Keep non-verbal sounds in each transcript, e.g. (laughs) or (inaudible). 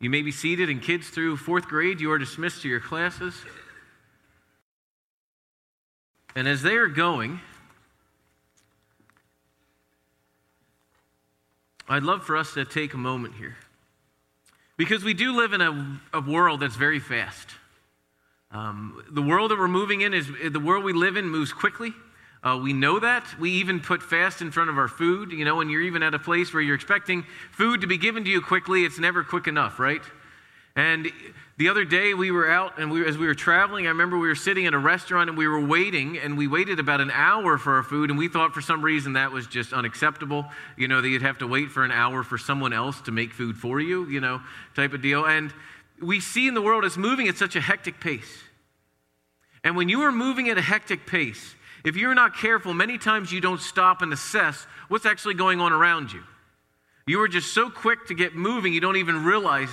You may be seated, and kids through fourth grade, you are dismissed to your classes. And as they are going, I'd love for us to take a moment here. Because we do live in a, a world that's very fast. Um, the world that we're moving in is the world we live in moves quickly. Uh, we know that. We even put fast in front of our food. You know, when you're even at a place where you're expecting food to be given to you quickly, it's never quick enough, right? And the other day we were out, and we, as we were traveling, I remember we were sitting in a restaurant and we were waiting, and we waited about an hour for our food, and we thought for some reason that was just unacceptable. You know, that you'd have to wait for an hour for someone else to make food for you, you know, type of deal. And we see in the world it's moving at such a hectic pace. And when you are moving at a hectic pace, if you're not careful, many times you don't stop and assess what's actually going on around you. You are just so quick to get moving, you don't even realize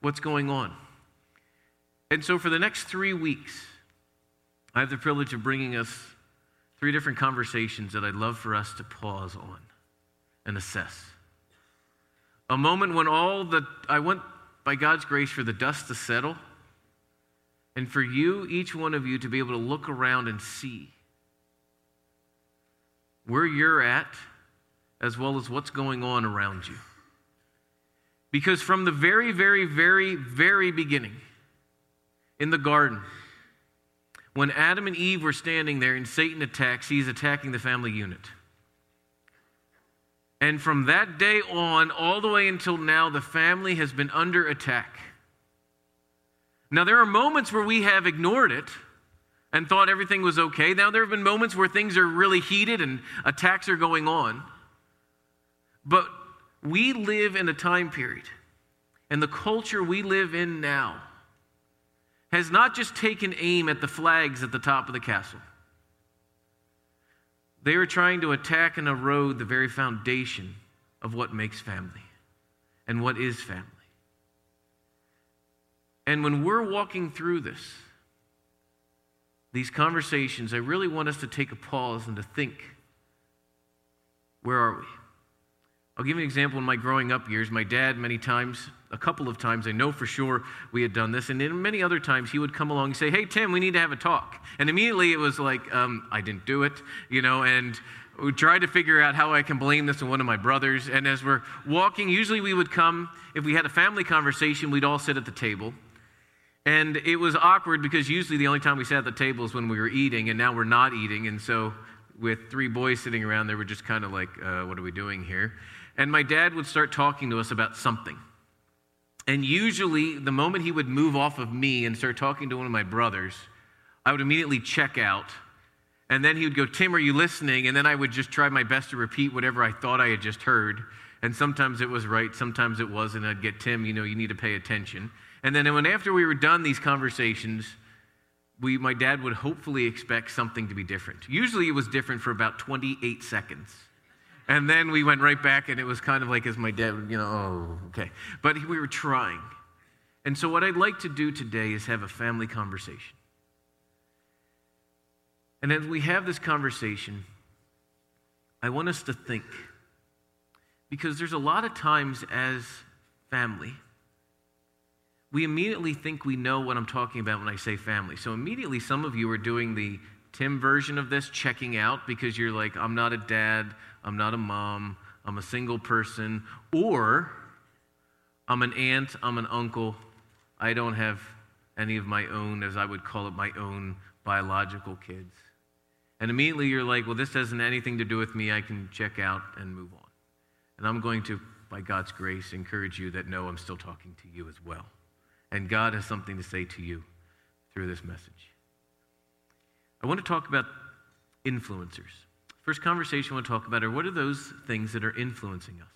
what's going on. And so, for the next three weeks, I have the privilege of bringing us three different conversations that I'd love for us to pause on and assess. A moment when all the, I want, by God's grace, for the dust to settle, and for you, each one of you, to be able to look around and see where you're at, as well as what's going on around you. Because from the very, very, very, very beginning, in the garden, when Adam and Eve were standing there and Satan attacks, he's attacking the family unit. And from that day on, all the way until now, the family has been under attack. Now, there are moments where we have ignored it and thought everything was okay. Now, there have been moments where things are really heated and attacks are going on. But we live in a time period, and the culture we live in now has not just taken aim at the flags at the top of the castle. They are trying to attack and erode the very foundation of what makes family and what is family. And when we're walking through this, these conversations, I really want us to take a pause and to think where are we? I'll give you an example in my growing up years. My dad, many times, a couple of times, I know for sure we had done this. And then many other times, he would come along and say, Hey, Tim, we need to have a talk. And immediately it was like, um, I didn't do it, you know, and we tried to figure out how I can blame this on one of my brothers. And as we're walking, usually we would come, if we had a family conversation, we'd all sit at the table. And it was awkward because usually the only time we sat at the table is when we were eating, and now we're not eating. And so, with three boys sitting around, they were just kind of like, uh, What are we doing here? And my dad would start talking to us about something. And usually, the moment he would move off of me and start talking to one of my brothers, I would immediately check out. And then he would go, Tim, are you listening? And then I would just try my best to repeat whatever I thought I had just heard. And sometimes it was right, sometimes it wasn't. I'd get, Tim, you know, you need to pay attention. And then when after we were done these conversations, we, my dad would hopefully expect something to be different. Usually it was different for about 28 seconds. And then we went right back, and it was kind of like as my dad you know, oh, okay. But we were trying. And so, what I'd like to do today is have a family conversation. And as we have this conversation, I want us to think. Because there's a lot of times as family, we immediately think we know what I'm talking about when I say family. So immediately, some of you are doing the Tim version of this, checking out because you're like, I'm not a dad, I'm not a mom, I'm a single person, or I'm an aunt, I'm an uncle, I don't have any of my own, as I would call it, my own biological kids. And immediately you're like, well, this doesn't anything to do with me, I can check out and move on. And I'm going to, by God's grace, encourage you that no, I'm still talking to you as well. And God has something to say to you through this message. I want to talk about influencers. First conversation I want to talk about are what are those things that are influencing us?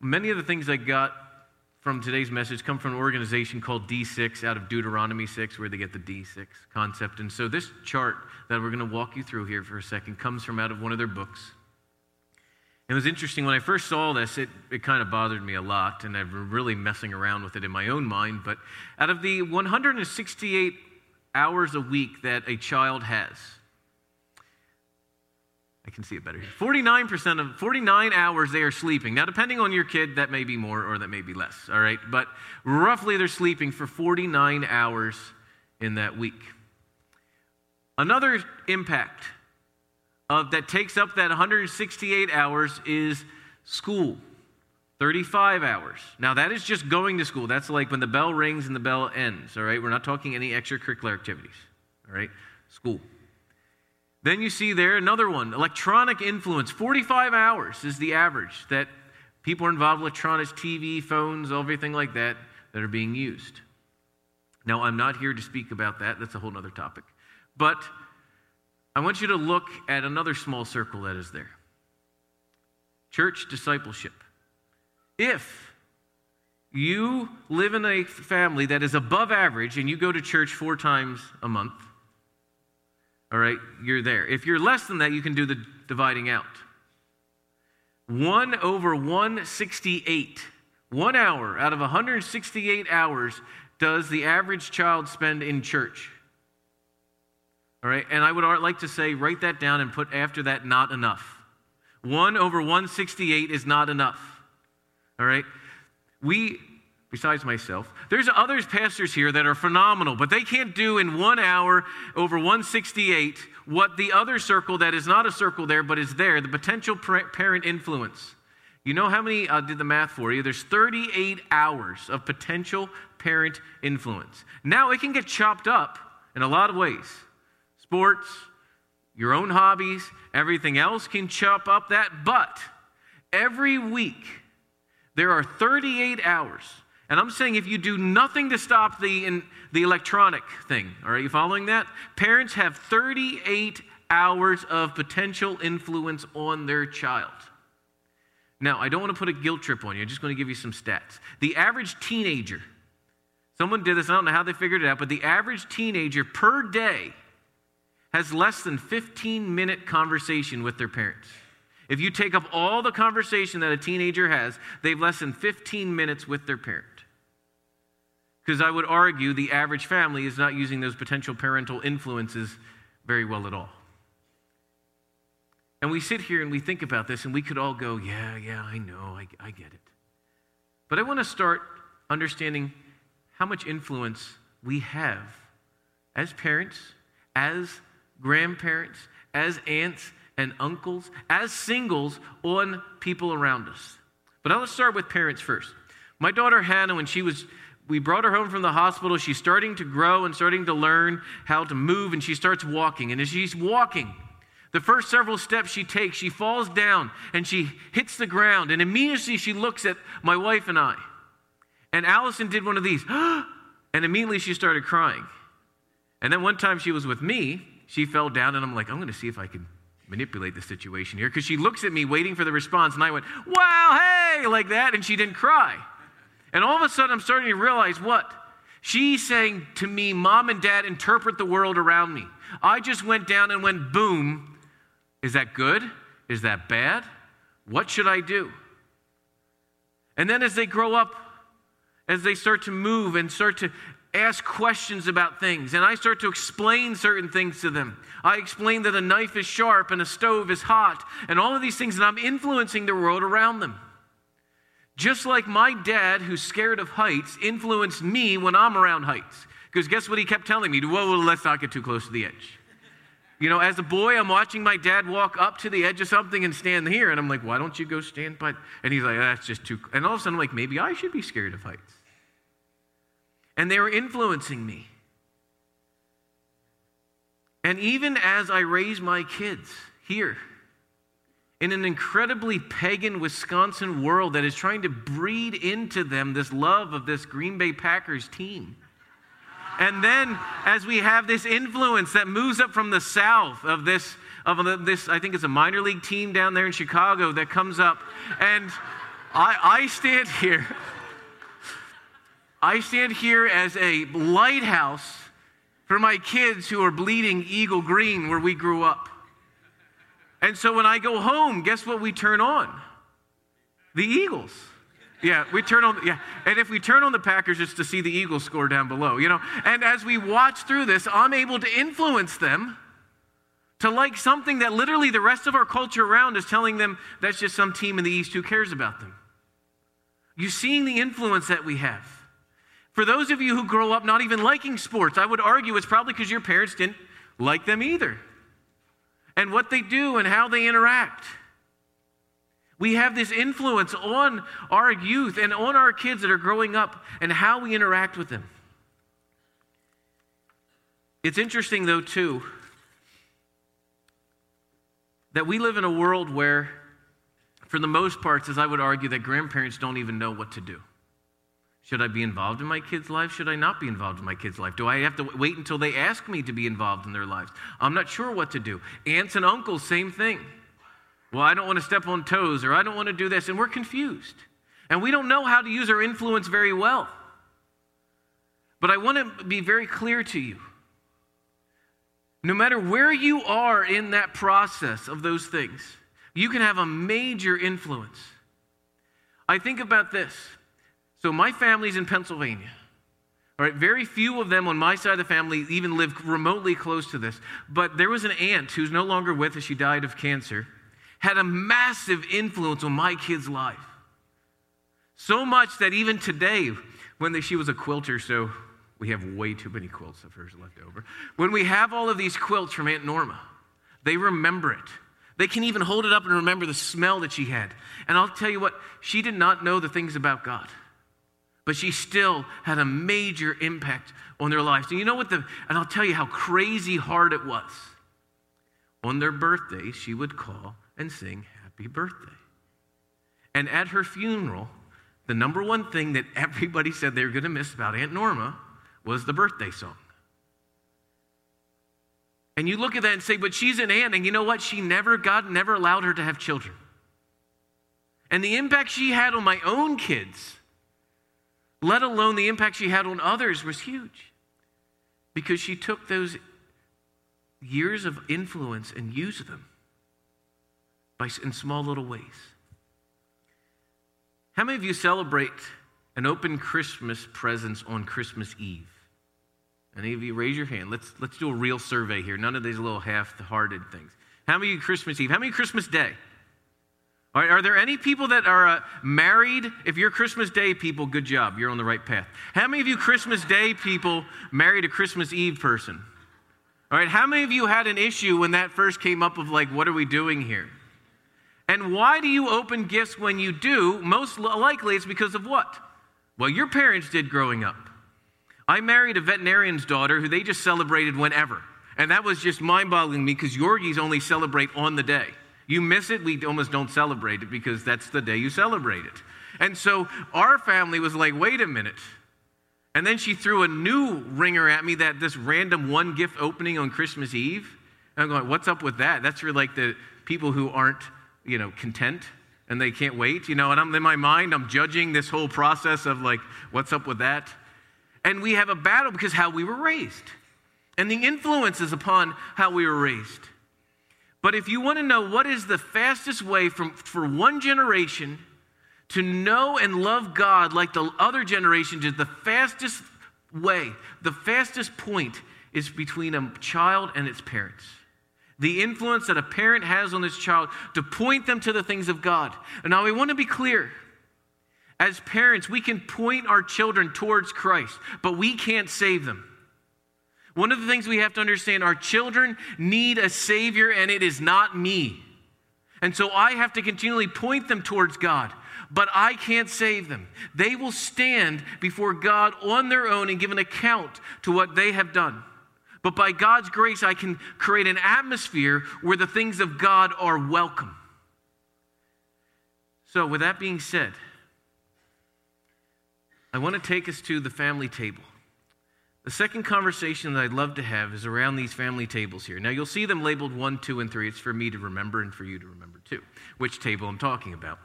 Many of the things I got from today's message come from an organization called D6 out of Deuteronomy 6, where they get the D6 concept. And so this chart that we're going to walk you through here for a second comes from out of one of their books. It was interesting when I first saw this, it, it kind of bothered me a lot, and I've been really messing around with it in my own mind. But out of the 168 hours a week that a child has, I can see it better here. 49% of 49 hours they are sleeping. Now, depending on your kid, that may be more or that may be less, all right? But roughly they're sleeping for 49 hours in that week. Another impact of that takes up that 168 hours is school. 35 hours. Now, that is just going to school. That's like when the bell rings and the bell ends, all right? We're not talking any extracurricular activities, all right? School. Then you see there another one electronic influence. 45 hours is the average that people are involved with electronics, TV, phones, everything like that, that are being used. Now, I'm not here to speak about that. That's a whole other topic. But I want you to look at another small circle that is there church discipleship. If you live in a family that is above average and you go to church four times a month, all right, you're there. If you're less than that, you can do the dividing out. 1 over 168, one hour out of 168 hours does the average child spend in church. All right, and I would like to say, write that down and put after that, not enough. 1 over 168 is not enough. All right? We besides myself. There's others pastors here that are phenomenal, but they can't do in one hour over 168 what the other circle that is not a circle there, but is there, the potential parent influence. You know how many, I uh, did the math for you, there's 38 hours of potential parent influence. Now it can get chopped up in a lot of ways. Sports, your own hobbies, everything else can chop up that, but every week there are 38 hours and I'm saying if you do nothing to stop the, in, the electronic thing, are you following that? Parents have 38 hours of potential influence on their child. Now, I don't want to put a guilt trip on you. I'm just going to give you some stats. The average teenager, someone did this, I don't know how they figured it out, but the average teenager per day has less than 15 minute conversation with their parents. If you take up all the conversation that a teenager has, they've less than 15 minutes with their parent. Because I would argue the average family is not using those potential parental influences very well at all. And we sit here and we think about this, and we could all go, Yeah, yeah, I know, I, I get it. But I want to start understanding how much influence we have as parents, as grandparents, as aunts, and uncles, as singles, on people around us. But let's start with parents first. My daughter Hannah, when she was, we brought her home from the hospital, she's starting to grow and starting to learn how to move, and she starts walking. And as she's walking, the first several steps she takes, she falls down and she hits the ground. And immediately she looks at my wife and I. And Allison did one of these, (gasps) and immediately she started crying. And then one time she was with me, she fell down, and I'm like, I'm going to see if I can manipulate the situation here because she looks at me waiting for the response, and I went, wow, hey, like that, and she didn't cry. And all of a sudden, I'm starting to realize what? She's saying to me, Mom and Dad, interpret the world around me. I just went down and went, boom. Is that good? Is that bad? What should I do? And then as they grow up, as they start to move and start to ask questions about things, and I start to explain certain things to them. I explain that a knife is sharp and a stove is hot, and all of these things, and I'm influencing the world around them. Just like my dad, who's scared of heights, influenced me when I'm around heights. Because guess what he kept telling me? Whoa, whoa, let's not get too close to the edge. You know, as a boy, I'm watching my dad walk up to the edge of something and stand here, and I'm like, why don't you go stand by? And he's like, that's just too. And all of a sudden, I'm like, maybe I should be scared of heights and they were influencing me. And even as I raise my kids here, in an incredibly pagan Wisconsin world that is trying to breed into them this love of this Green Bay Packers team. And then as we have this influence that moves up from the south of this of this I think it's a minor league team down there in Chicago that comes up and I, I stand here I stand here as a lighthouse for my kids who are bleeding Eagle Green where we grew up. And so when I go home, guess what we turn on? The Eagles. Yeah, we turn on, yeah. And if we turn on the Packers, it's to see the Eagles score down below, you know? And as we watch through this, I'm able to influence them to like something that literally the rest of our culture around is telling them that's just some team in the East who cares about them. You seeing the influence that we have. For those of you who grow up not even liking sports, I would argue it's probably because your parents didn't like them either. And what they do and how they interact. We have this influence on our youth and on our kids that are growing up and how we interact with them. It's interesting, though, too, that we live in a world where, for the most parts, as I would argue, that grandparents don't even know what to do. Should I be involved in my kids' life? Should I not be involved in my kids' life? Do I have to wait until they ask me to be involved in their lives? I'm not sure what to do. Aunts and uncles, same thing. Well, I don't want to step on toes or I don't want to do this. And we're confused. And we don't know how to use our influence very well. But I want to be very clear to you. No matter where you are in that process of those things, you can have a major influence. I think about this. So, my family's in Pennsylvania. All right, very few of them on my side of the family even live remotely close to this. But there was an aunt who's no longer with us. She died of cancer had a massive influence on my kid's life. So much that even today, when she was a quilter, so we have way too many quilts of hers left over. When we have all of these quilts from Aunt Norma, they remember it. They can even hold it up and remember the smell that she had. And I'll tell you what, she did not know the things about God, but she still had a major impact on their lives. And you know what the, and I'll tell you how crazy hard it was. On their birthday, she would call and sing happy birthday. And at her funeral, the number one thing that (laughs) everybody said they were going to miss about Aunt Norma was the birthday song. And you look at that and say, but she's an aunt, and you know what? She never, God never allowed her to have children. And the impact she had on my own kids, let alone the impact she had on others, was huge. Because she took those years of influence and used them by, in small little ways. How many of you celebrate an open Christmas presents on Christmas Eve? Any of you raise your hand? Let's, let's do a real survey here. None of these little half hearted things. How many Christmas Eve? How many Christmas Day? All right, are there any people that are uh, married? If you're Christmas Day people, good job. You're on the right path. How many of you Christmas Day people married a Christmas Eve person? All right, how many of you had an issue when that first came up of like, what are we doing here? And why do you open gifts when you do? Most likely it's because of what? Well, your parents did growing up. I married a veterinarian's daughter who they just celebrated whenever. And that was just mind boggling me because Yorgies only celebrate on the day. You miss it, we almost don't celebrate it because that's the day you celebrate it. And so our family was like, wait a minute. And then she threw a new ringer at me that this random one gift opening on Christmas Eve. And I'm going, what's up with that? That's for like the people who aren't you know, content and they can't wait, you know, and I'm in my mind, I'm judging this whole process of like, what's up with that? And we have a battle because how we were raised and the influences upon how we were raised. But if you want to know what is the fastest way from, for one generation to know and love God like the other generation did, the fastest way, the fastest point is between a child and its parents the influence that a parent has on this child to point them to the things of God. And now we want to be clear. As parents, we can point our children towards Christ, but we can't save them. One of the things we have to understand our children need a Savior, and it is not me. And so I have to continually point them towards God, but I can't save them. They will stand before God on their own and give an account to what they have done. But by God's grace, I can create an atmosphere where the things of God are welcome. So, with that being said, I want to take us to the family table. The second conversation that I'd love to have is around these family tables here. Now, you'll see them labeled one, two, and three. It's for me to remember and for you to remember too, which table I'm talking about.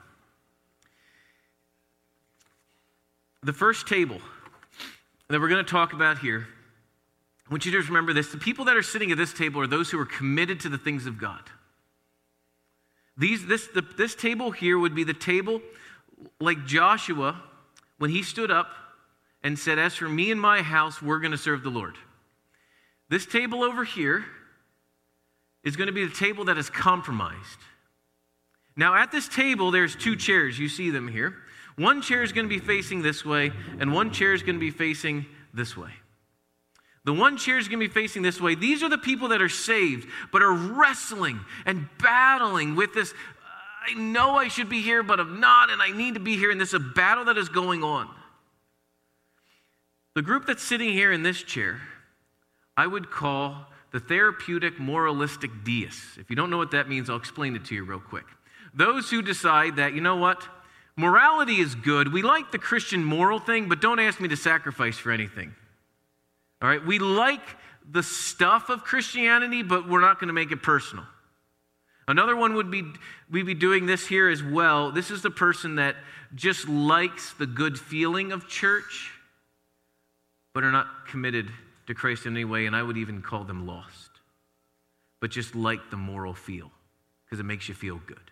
The first table that we're going to talk about here I want you to remember this the people that are sitting at this table are those who are committed to the things of God. These, this, the, this table here would be the table like Joshua when he stood up and said, As for me and my house, we're going to serve the Lord. This table over here is going to be the table that is compromised. Now, at this table, there's two chairs. You see them here. One chair is going to be facing this way, and one chair is going to be facing this way. The one chair is going to be facing this way. These are the people that are saved, but are wrestling and battling with this. I know I should be here, but I'm not, and I need to be here. And this is a battle that is going on. The group that's sitting here in this chair, I would call the therapeutic moralistic deists. If you don't know what that means, I'll explain it to you real quick. Those who decide that, you know what, morality is good. We like the Christian moral thing, but don't ask me to sacrifice for anything. All right, we like the stuff of Christianity, but we're not going to make it personal. Another one would be we'd be doing this here as well. This is the person that just likes the good feeling of church, but are not committed to Christ in any way, and I would even call them lost, but just like the moral feel because it makes you feel good.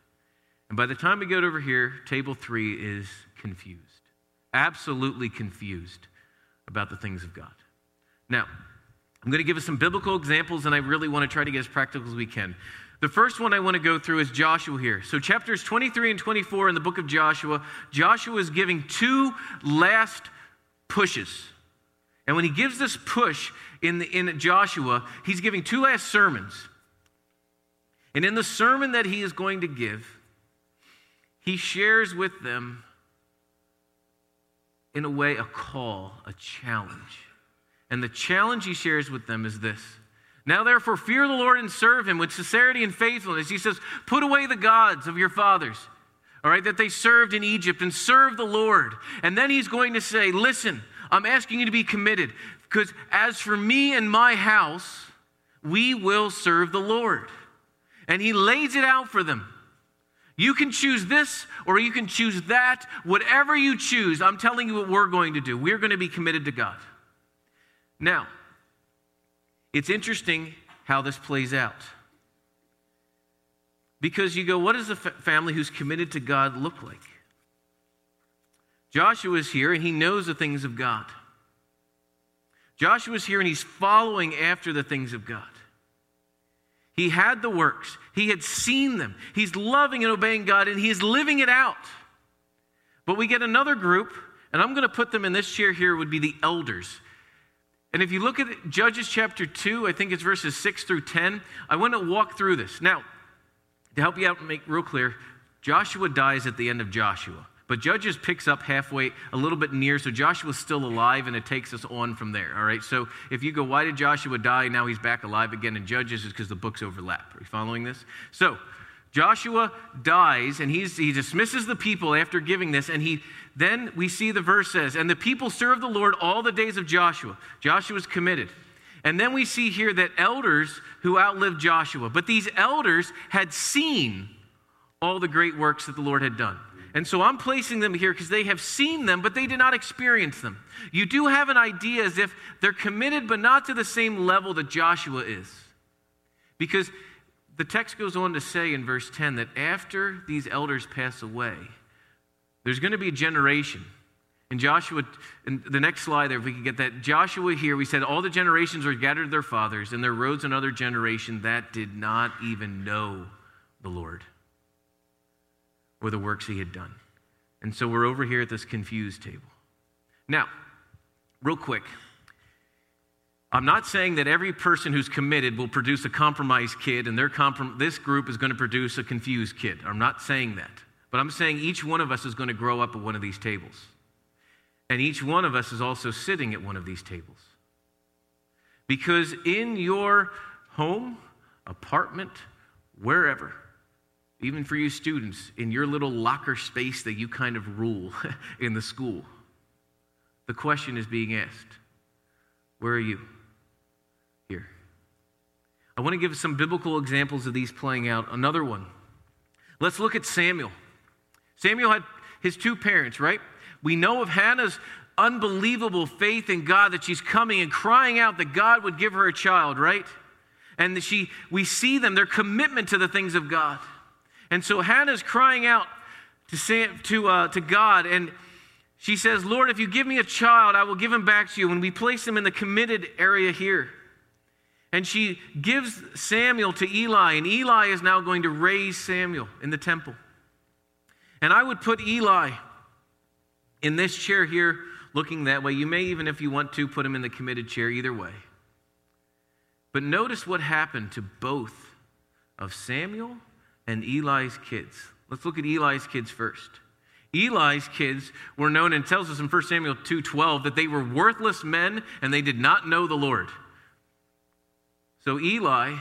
And by the time we get over here, table three is confused, absolutely confused about the things of God. Now, I'm going to give us some biblical examples, and I really want to try to get as practical as we can. The first one I want to go through is Joshua here. So, chapters 23 and 24 in the book of Joshua, Joshua is giving two last pushes. And when he gives this push in, the, in Joshua, he's giving two last sermons. And in the sermon that he is going to give, he shares with them, in a way, a call, a challenge. And the challenge he shares with them is this Now, therefore, fear the Lord and serve him with sincerity and faithfulness. He says, Put away the gods of your fathers, all right, that they served in Egypt, and serve the Lord. And then he's going to say, Listen, I'm asking you to be committed, because as for me and my house, we will serve the Lord. And he lays it out for them. You can choose this or you can choose that. Whatever you choose, I'm telling you what we're going to do. We're going to be committed to God. Now, it's interesting how this plays out. Because you go, what does a family who's committed to God look like? Joshua is here and he knows the things of God. Joshua is here and he's following after the things of God. He had the works, he had seen them. He's loving and obeying God and he is living it out. But we get another group, and I'm going to put them in this chair here, would be the elders. And if you look at Judges chapter 2, I think it's verses 6 through 10, I want to walk through this. Now, to help you out and make real clear, Joshua dies at the end of Joshua. But Judges picks up halfway, a little bit near, so Joshua's still alive, and it takes us on from there. All right, so if you go, why did Joshua die? Now he's back alive again in Judges, is because the books overlap. Are you following this? So Joshua dies, and he's, he dismisses the people after giving this, and he then we see the verse says, And the people served the Lord all the days of Joshua. Joshua was committed. And then we see here that elders who outlived Joshua, but these elders had seen all the great works that the Lord had done. And so I'm placing them here because they have seen them, but they did not experience them. You do have an idea as if they're committed, but not to the same level that Joshua is. Because the text goes on to say in verse 10 that after these elders pass away, there's going to be a generation. And Joshua, in the next slide there, if we could get that. Joshua here, we said all the generations were gathered to their fathers, and there rose another generation that did not even know the Lord or the works he had done. And so we're over here at this confused table. Now, real quick, I'm not saying that every person who's committed will produce a compromised kid and their comprom- this group is going to produce a confused kid. I'm not saying that. But I'm saying each one of us is going to grow up at one of these tables. And each one of us is also sitting at one of these tables. Because in your home, apartment, wherever, even for you students, in your little locker space that you kind of rule (laughs) in the school, the question is being asked Where are you? Here. I want to give some biblical examples of these playing out. Another one. Let's look at Samuel. Samuel had his two parents, right? We know of Hannah's unbelievable faith in God that she's coming and crying out that God would give her a child, right? And she, we see them, their commitment to the things of God. And so Hannah's crying out to, to, uh, to God, and she says, Lord, if you give me a child, I will give him back to you. And we place him in the committed area here. And she gives Samuel to Eli, and Eli is now going to raise Samuel in the temple. And I would put Eli in this chair here, looking that way. You may, even if you want to, put him in the committed chair, either way. But notice what happened to both of Samuel and Eli's kids. Let's look at Eli's kids first. Eli's kids were known and tells us in 1 Samuel 2:12 that they were worthless men and they did not know the Lord. So Eli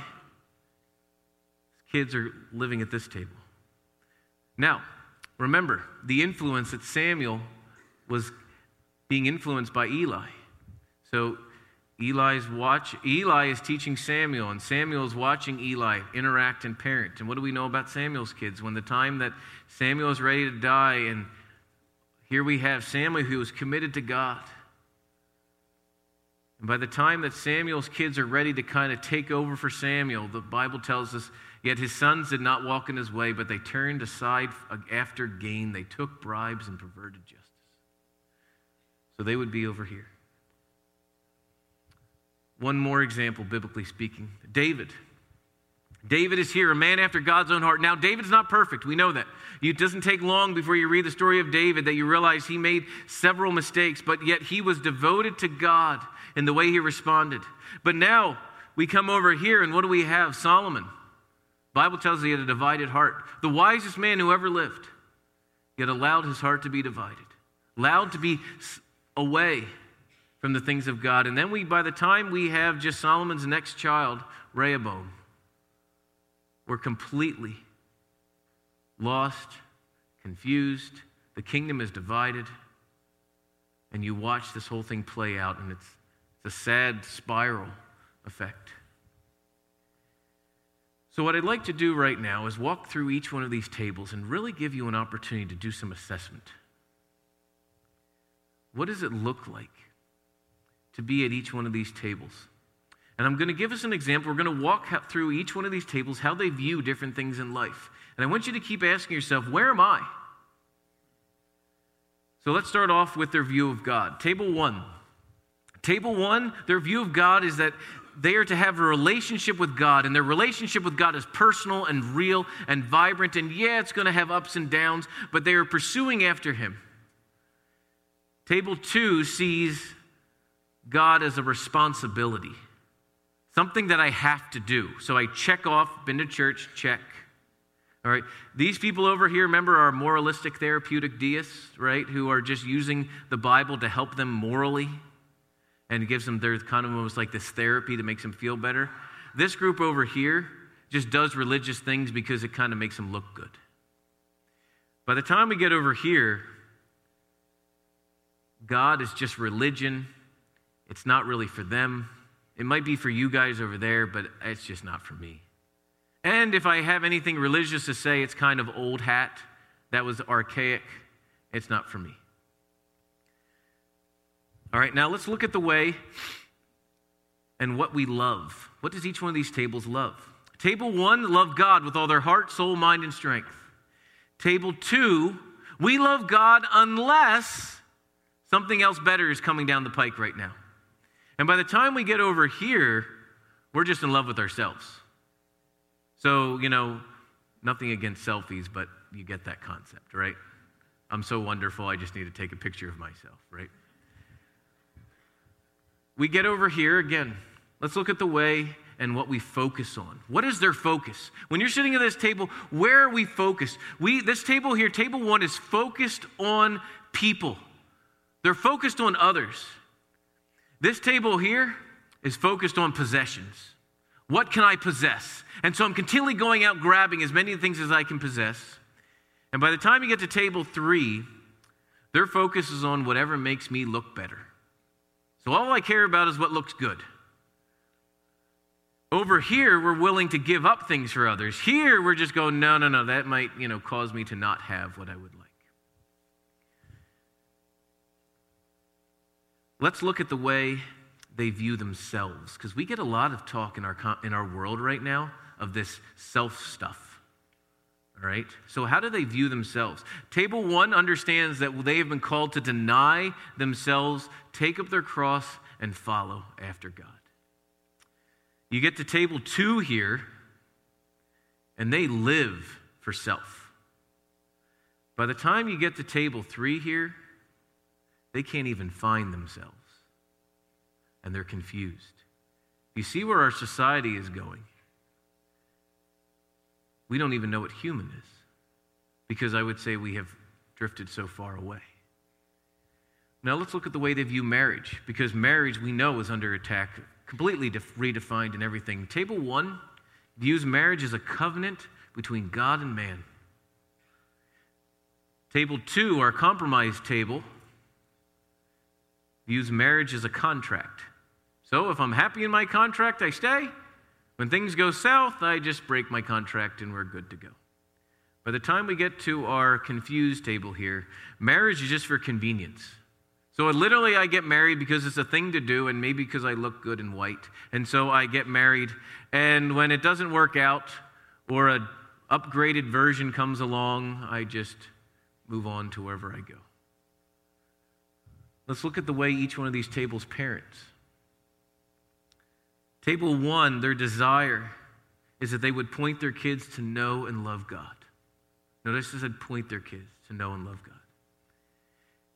kids are living at this table. Now, remember the influence that Samuel was being influenced by Eli. So Eli's watch Eli is teaching Samuel and Samuel is watching Eli interact and parent. And what do we know about Samuel's kids? When the time that Samuel is ready to die and here we have Samuel who was committed to God. And by the time that Samuel's kids are ready to kind of take over for Samuel, the Bible tells us, yet his sons did not walk in his way, but they turned aside after gain. They took bribes and perverted justice. So they would be over here. One more example, biblically speaking David. David is here, a man after God's own heart. Now, David's not perfect. We know that. It doesn't take long before you read the story of David that you realize he made several mistakes, but yet he was devoted to God in the way he responded. But now we come over here, and what do we have? Solomon. Bible tells us he had a divided heart. The wisest man who ever lived, yet allowed his heart to be divided, allowed to be away from the things of God. And then we, by the time we have just Solomon's next child, Rehoboam, we're completely lost, confused. The kingdom is divided. And you watch this whole thing play out, and it's, it's a sad spiral effect. So, what I'd like to do right now is walk through each one of these tables and really give you an opportunity to do some assessment. What does it look like to be at each one of these tables? And I'm going to give us an example. We're going to walk through each one of these tables, how they view different things in life. And I want you to keep asking yourself, where am I? So let's start off with their view of God. Table one. Table one, their view of God is that they are to have a relationship with God, and their relationship with God is personal and real and vibrant. And yeah, it's going to have ups and downs, but they are pursuing after Him. Table two sees God as a responsibility, something that I have to do. So I check off, been to church, check. All right, these people over here, remember, are moralistic therapeutic deists, right, who are just using the Bible to help them morally and gives them their kind of almost like this therapy that makes them feel better. This group over here just does religious things because it kind of makes them look good. By the time we get over here, God is just religion. It's not really for them. It might be for you guys over there, but it's just not for me. And if I have anything religious to say, it's kind of old hat. That was archaic. It's not for me. All right, now let's look at the way and what we love. What does each one of these tables love? Table one, love God with all their heart, soul, mind, and strength. Table two, we love God unless something else better is coming down the pike right now. And by the time we get over here, we're just in love with ourselves. So, you know, nothing against selfies, but you get that concept, right? I'm so wonderful, I just need to take a picture of myself, right? We get over here again. Let's look at the way and what we focus on. What is their focus? When you're sitting at this table, where are we focused? We this table here, table 1 is focused on people. They're focused on others. This table here is focused on possessions. What can I possess? And so I'm continually going out grabbing as many things as I can possess. And by the time you get to table three, their focus is on whatever makes me look better. So all I care about is what looks good. Over here, we're willing to give up things for others. Here, we're just going, no, no, no, that might, you know, cause me to not have what I would like. Let's look at the way they view themselves, because we get a lot of talk in our, in our world right now of this self stuff. All right? So, how do they view themselves? Table one understands that they have been called to deny themselves, take up their cross, and follow after God. You get to table two here, and they live for self. By the time you get to table three here, they can't even find themselves, and they're confused. You see where our society is going? We don't even know what human is, because I would say we have drifted so far away. Now let's look at the way they view marriage, because marriage we know is under attack, completely def- redefined and everything. Table one views marriage as a covenant between God and man. Table two, our compromise table, views marriage as a contract. So if I'm happy in my contract, I stay. When things go south, I just break my contract and we're good to go. By the time we get to our confused table here, marriage is just for convenience. So literally, I get married because it's a thing to do, and maybe because I look good in white. And so I get married, and when it doesn't work out, or an upgraded version comes along, I just move on to wherever I go. Let's look at the way each one of these tables parents. Table one, their desire is that they would point their kids to know and love God. Notice I said point their kids to know and love God.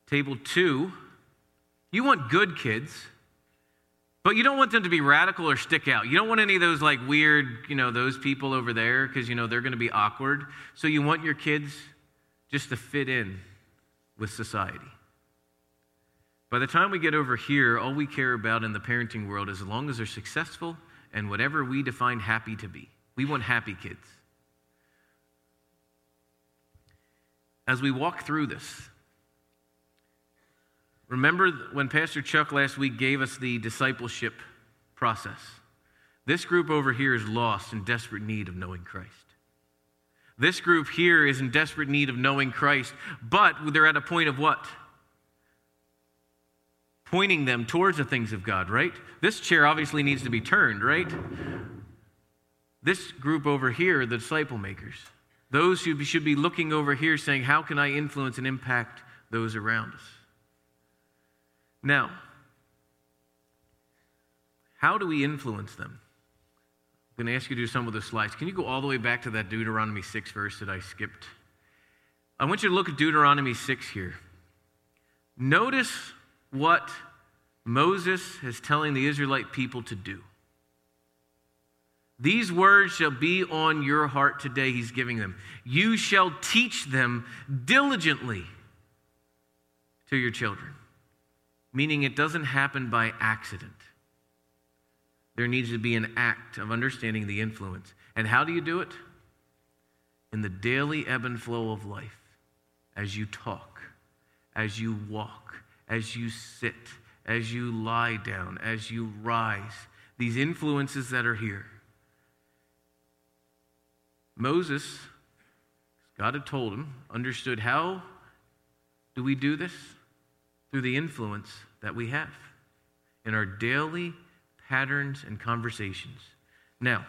Table two, you want good kids, but you don't want them to be radical or stick out. You don't want any of those like weird, you know, those people over there because, you know, they're going to be awkward. So you want your kids just to fit in with society. By the time we get over here, all we care about in the parenting world is as long as they're successful and whatever we define happy to be. We want happy kids. As we walk through this, remember when Pastor Chuck last week gave us the discipleship process? This group over here is lost in desperate need of knowing Christ. This group here is in desperate need of knowing Christ, but they're at a point of what? Pointing them towards the things of God, right? This chair obviously needs to be turned, right? This group over here, the disciple makers, those who should be looking over here saying, How can I influence and impact those around us? Now, how do we influence them? I'm going to ask you to do some of the slides. Can you go all the way back to that Deuteronomy 6 verse that I skipped? I want you to look at Deuteronomy 6 here. Notice what Moses is telling the Israelite people to do. These words shall be on your heart today, he's giving them. You shall teach them diligently to your children, meaning it doesn't happen by accident. There needs to be an act of understanding the influence. And how do you do it? In the daily ebb and flow of life, as you talk, as you walk, as you sit, as you lie down, as you rise, these influences that are here. Moses, God had told him, understood how do we do this? Through the influence that we have in our daily patterns and conversations. Now,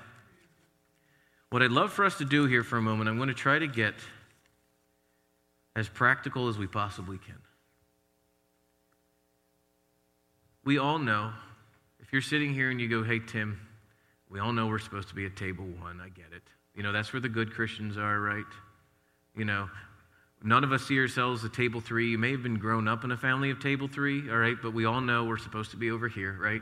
what I'd love for us to do here for a moment, I'm going to try to get as practical as we possibly can. We all know, if you're sitting here and you go, hey, Tim, we all know we're supposed to be at table one. I get it. You know, that's where the good Christians are, right? You know, none of us see ourselves at table three. You may have been grown up in a family of table three, all right, but we all know we're supposed to be over here, right?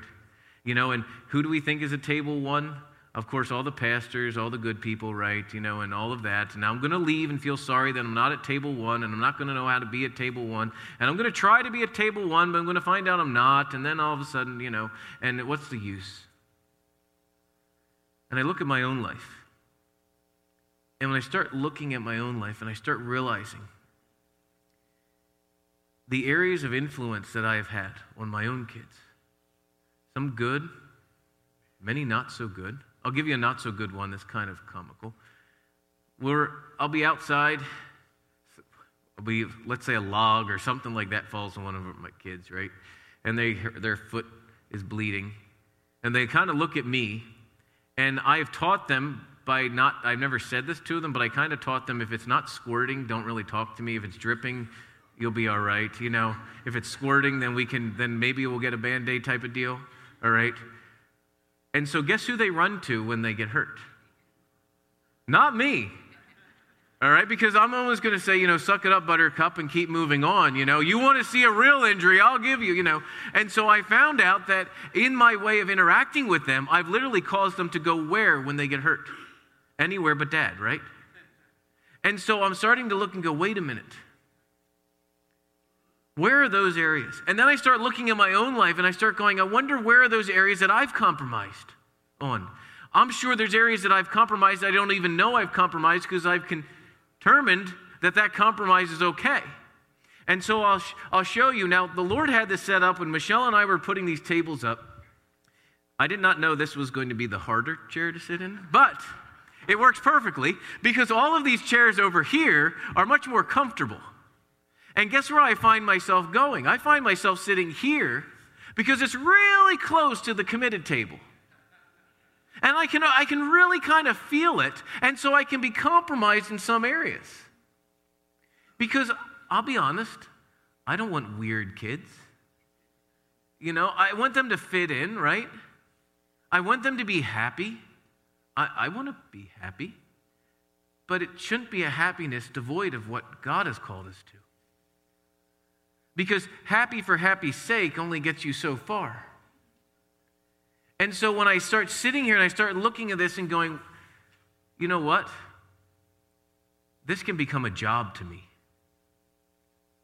You know, and who do we think is at table one? Of course, all the pastors, all the good people, right? You know, and all of that. And I'm going to leave and feel sorry that I'm not at table one and I'm not going to know how to be at table one. And I'm going to try to be at table one, but I'm going to find out I'm not. And then all of a sudden, you know, and what's the use? And I look at my own life. And when I start looking at my own life and I start realizing the areas of influence that I have had on my own kids, some good, many not so good I'll give you a not so good one that's kind of comical. We're, I'll be outside. I'll be, let's say, a log or something like that falls on one of my kids, right? And they, their foot is bleeding. And they kind of look at me. And I've taught them by not, I've never said this to them, but I kind of taught them if it's not squirting, don't really talk to me. If it's dripping, you'll be all right. You know, if it's squirting, then we can, then maybe we'll get a band aid type of deal. All right. And so, guess who they run to when they get hurt? Not me. All right, because I'm always going to say, you know, suck it up, buttercup, and keep moving on. You know, you want to see a real injury, I'll give you, you know. And so I found out that in my way of interacting with them, I've literally caused them to go where when they get hurt? Anywhere but dad, right? And so I'm starting to look and go, wait a minute. Where are those areas? And then I start looking at my own life and I start going, I wonder where are those areas that I've compromised on? I'm sure there's areas that I've compromised I don't even know I've compromised because I've determined that that compromise is okay. And so I'll, I'll show you. Now, the Lord had this set up when Michelle and I were putting these tables up. I did not know this was going to be the harder chair to sit in, but it works perfectly because all of these chairs over here are much more comfortable. And guess where I find myself going? I find myself sitting here because it's really close to the committed table. And I can, I can really kind of feel it, and so I can be compromised in some areas. Because I'll be honest, I don't want weird kids. You know, I want them to fit in, right? I want them to be happy. I, I want to be happy. But it shouldn't be a happiness devoid of what God has called us to. Because happy for happy's sake only gets you so far. And so when I start sitting here and I start looking at this and going, you know what? This can become a job to me.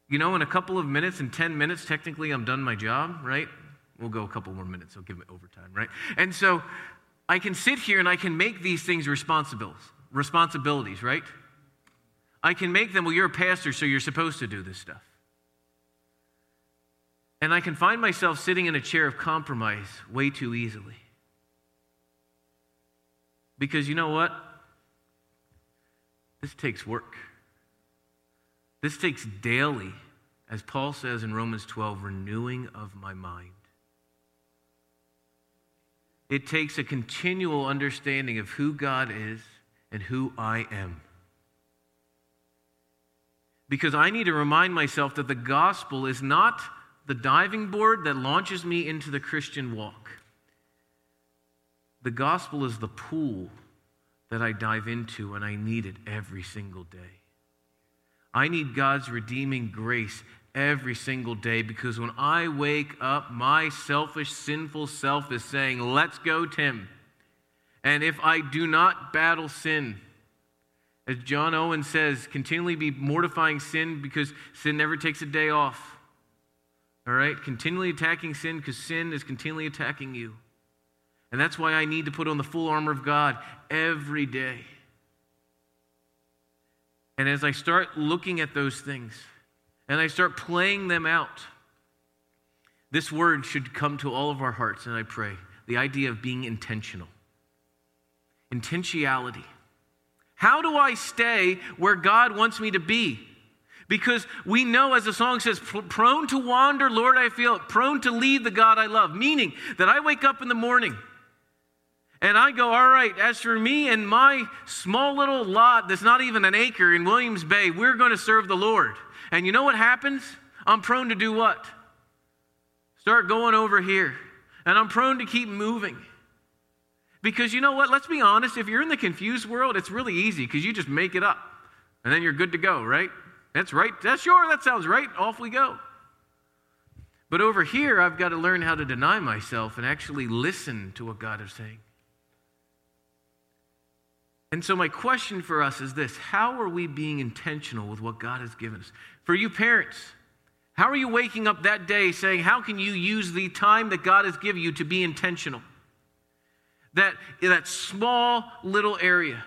You know, in a couple of minutes, in 10 minutes, technically I'm done my job, right? We'll go a couple more minutes, I'll give it overtime, right? And so I can sit here and I can make these things responsibilities, responsibilities, right? I can make them, well, you're a pastor, so you're supposed to do this stuff. And I can find myself sitting in a chair of compromise way too easily. Because you know what? This takes work. This takes daily, as Paul says in Romans 12, renewing of my mind. It takes a continual understanding of who God is and who I am. Because I need to remind myself that the gospel is not the diving board that launches me into the Christian walk. The gospel is the pool that I dive into, and I need it every single day. I need God's redeeming grace every single day because when I wake up, my selfish, sinful self is saying, Let's go, Tim. And if I do not battle sin, as John Owen says, continually be mortifying sin because sin never takes a day off. All right? Continually attacking sin because sin is continually attacking you. And that's why I need to put on the full armor of God every day. And as I start looking at those things and I start playing them out, this word should come to all of our hearts, and I pray the idea of being intentional. Intentionality. How do I stay where God wants me to be? Because we know, as the song says, prone to wander, Lord, I feel prone to leave the God I love. Meaning that I wake up in the morning and I go, all right, as for me and my small little lot that's not even an acre in Williams Bay, we're going to serve the Lord. And you know what happens? I'm prone to do what? Start going over here. And I'm prone to keep moving. Because you know what? Let's be honest. If you're in the confused world, it's really easy because you just make it up. And then you're good to go, right? That's right. That's sure. That sounds right. Off we go. But over here, I've got to learn how to deny myself and actually listen to what God is saying. And so, my question for us is this How are we being intentional with what God has given us? For you parents, how are you waking up that day saying, How can you use the time that God has given you to be intentional? That, that small little area.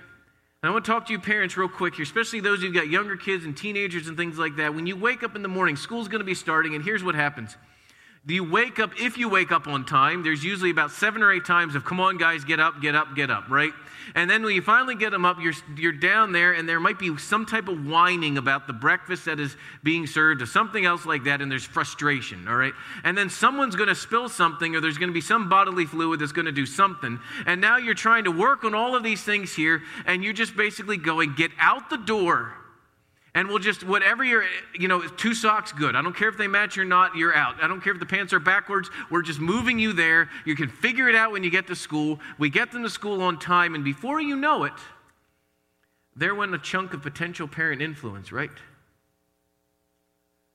And I want to talk to you parents real quick here, especially those who've got younger kids and teenagers and things like that. When you wake up in the morning, school's going to be starting, and here's what happens. You wake up, if you wake up on time, there's usually about seven or eight times of, come on, guys, get up, get up, get up, right? And then when you finally get them up, you're, you're down there, and there might be some type of whining about the breakfast that is being served or something else like that, and there's frustration, all right? And then someone's going to spill something, or there's going to be some bodily fluid that's going to do something. And now you're trying to work on all of these things here, and you're just basically going, get out the door and we'll just whatever you're you know two socks good. I don't care if they match or not you're out. I don't care if the pants are backwards. We're just moving you there. You can figure it out when you get to school. We get them to school on time and before you know it there went a chunk of potential parent influence right?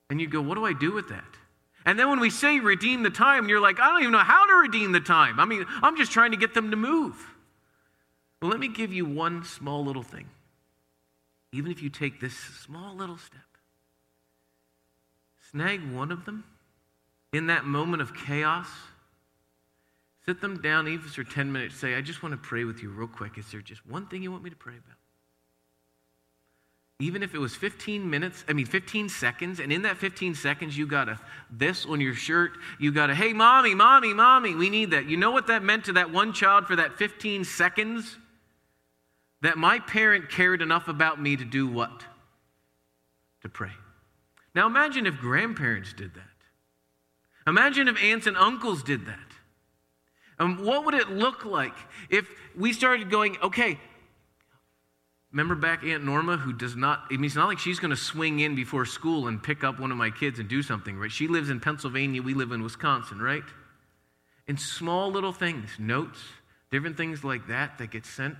And you go what do i do with that? And then when we say redeem the time you're like i don't even know how to redeem the time. I mean i'm just trying to get them to move. Well let me give you one small little thing even if you take this small little step, snag one of them in that moment of chaos, sit them down, even for 10 minutes, say, I just want to pray with you real quick. Is there just one thing you want me to pray about? Even if it was 15 minutes, I mean 15 seconds, and in that 15 seconds you got a this on your shirt, you got a hey mommy, mommy, mommy, we need that. You know what that meant to that one child for that 15 seconds? That my parent cared enough about me to do what? To pray. Now imagine if grandparents did that. Imagine if aunts and uncles did that. Um, what would it look like if we started going, okay, remember back Aunt Norma, who does not, I mean, it's not like she's going to swing in before school and pick up one of my kids and do something, right? She lives in Pennsylvania, we live in Wisconsin, right? And small little things, notes, different things like that that get sent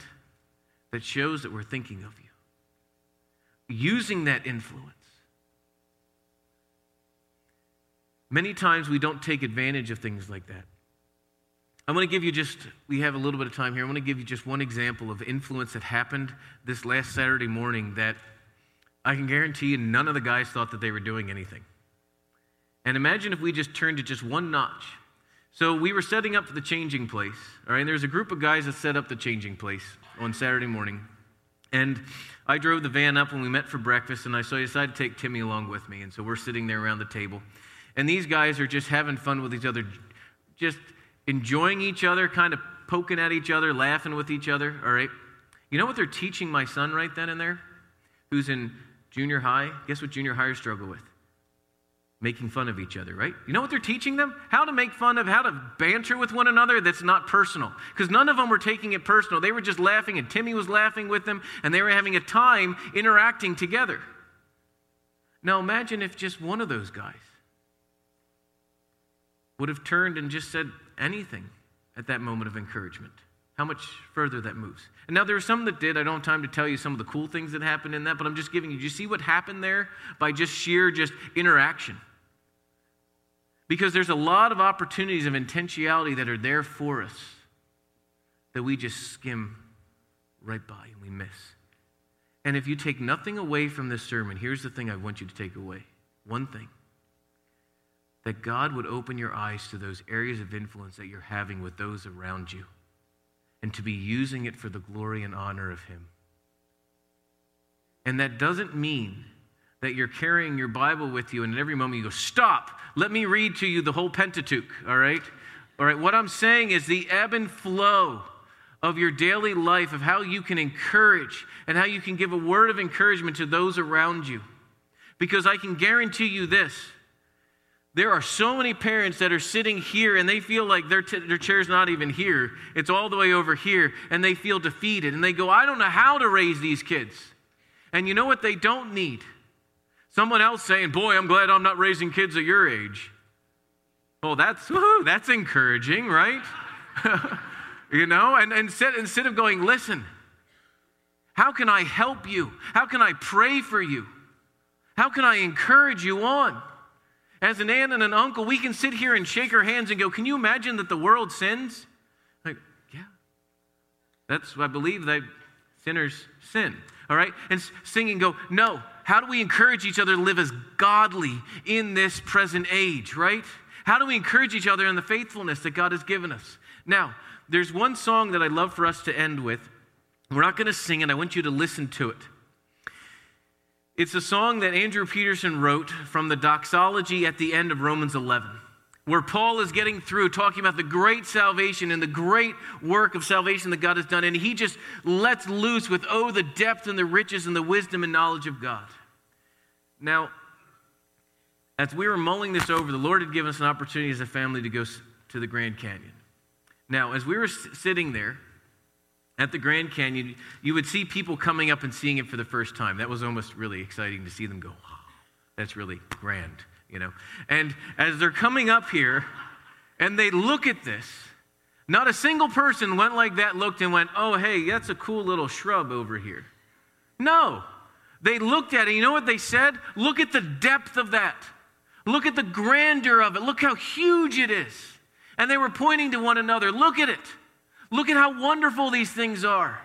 that shows that we're thinking of you. Using that influence. Many times we don't take advantage of things like that. I'm going to give you just, we have a little bit of time here. I'm going to give you just one example of influence that happened this last Saturday morning that I can guarantee you none of the guys thought that they were doing anything. And imagine if we just turned it just one notch. So we were setting up for the changing place, all right? And there's a group of guys that set up the changing place on Saturday morning. And I drove the van up when we met for breakfast, and I, so I decided to take Timmy along with me. And so we're sitting there around the table. And these guys are just having fun with each other, just enjoying each other, kind of poking at each other, laughing with each other, all right? You know what they're teaching my son right then and there, who's in junior high? Guess what junior hires struggle with? Making fun of each other, right? You know what they're teaching them? How to make fun of, how to banter with one another that's not personal. Because none of them were taking it personal. They were just laughing, and Timmy was laughing with them, and they were having a time interacting together. Now imagine if just one of those guys would have turned and just said anything at that moment of encouragement. How much further that moves. And now there are some that did. I don't have time to tell you some of the cool things that happened in that, but I'm just giving you. Do you see what happened there by just sheer just interaction? Because there's a lot of opportunities of intentionality that are there for us that we just skim right by and we miss. And if you take nothing away from this sermon, here's the thing I want you to take away one thing that God would open your eyes to those areas of influence that you're having with those around you and to be using it for the glory and honor of Him. And that doesn't mean that you're carrying your Bible with you and at every moment you go, Stop, let me read to you the whole Pentateuch, all right? All right, what I'm saying is the ebb and flow of your daily life, of how you can encourage and how you can give a word of encouragement to those around you. Because I can guarantee you this there are so many parents that are sitting here and they feel like their, t- their chair's not even here, it's all the way over here, and they feel defeated. And they go, I don't know how to raise these kids. And you know what they don't need? Someone else saying, Boy, I'm glad I'm not raising kids at your age. Oh, that's that's encouraging, right? (laughs) you know, and, and instead, instead of going, listen, how can I help you? How can I pray for you? How can I encourage you on? As an aunt and an uncle, we can sit here and shake our hands and go, Can you imagine that the world sins? Like, yeah. That's, I believe that sinners sin. All right? And singing go, No, how do we encourage each other to live as godly in this present age, right? How do we encourage each other in the faithfulness that God has given us? Now, there's one song that I'd love for us to end with. We're not going to sing it, I want you to listen to it. It's a song that Andrew Peterson wrote from the doxology at the end of Romans 11 where Paul is getting through talking about the great salvation and the great work of salvation that God has done. And he just lets loose with, oh, the depth and the riches and the wisdom and knowledge of God. Now, as we were mulling this over, the Lord had given us an opportunity as a family to go to the Grand Canyon. Now, as we were sitting there, at the Grand Canyon, you would see people coming up and seeing it for the first time. That was almost really exciting to see them go, wow, that's really grand, you know. And as they're coming up here and they look at this, not a single person went like that, looked and went, oh, hey, that's a cool little shrub over here. No. They looked at it. You know what they said? Look at the depth of that. Look at the grandeur of it. Look how huge it is. And they were pointing to one another. Look at it. Look at how wonderful these things are.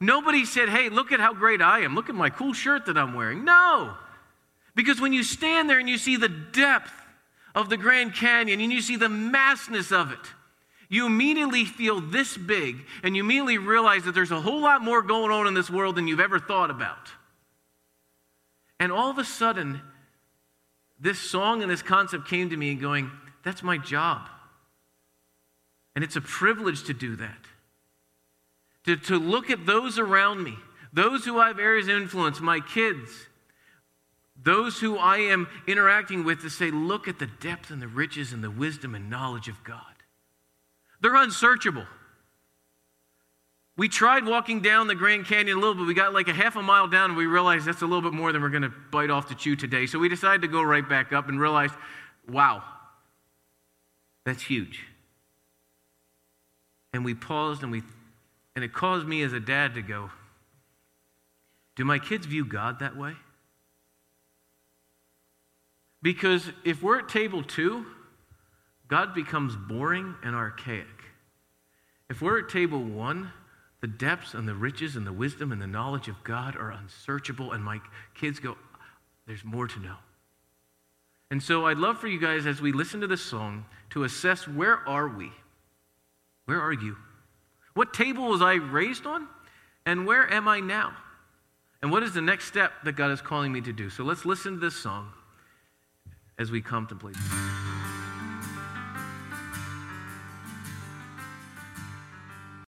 Nobody said, hey, look at how great I am. Look at my cool shirt that I'm wearing. No. Because when you stand there and you see the depth of the Grand Canyon and you see the massness of it, you immediately feel this big and you immediately realize that there's a whole lot more going on in this world than you've ever thought about. And all of a sudden, this song and this concept came to me and going, that's my job. And it's a privilege to do that. To, to look at those around me, those who I have areas of influence, my kids, those who I am interacting with, to say, look at the depth and the riches and the wisdom and knowledge of God. They're unsearchable. We tried walking down the Grand Canyon a little bit. We got like a half a mile down and we realized that's a little bit more than we're going to bite off to chew today. So we decided to go right back up and realized, wow, that's huge. And we paused and we and it caused me as a dad to go, do my kids view God that way? Because if we're at table 2, God becomes boring and archaic. If we're at table 1, the depths and the riches and the wisdom and the knowledge of God are unsearchable, and my kids go, There's more to know. And so I'd love for you guys, as we listen to this song, to assess where are we? Where are you? What table was I raised on? And where am I now? And what is the next step that God is calling me to do? So let's listen to this song as we contemplate.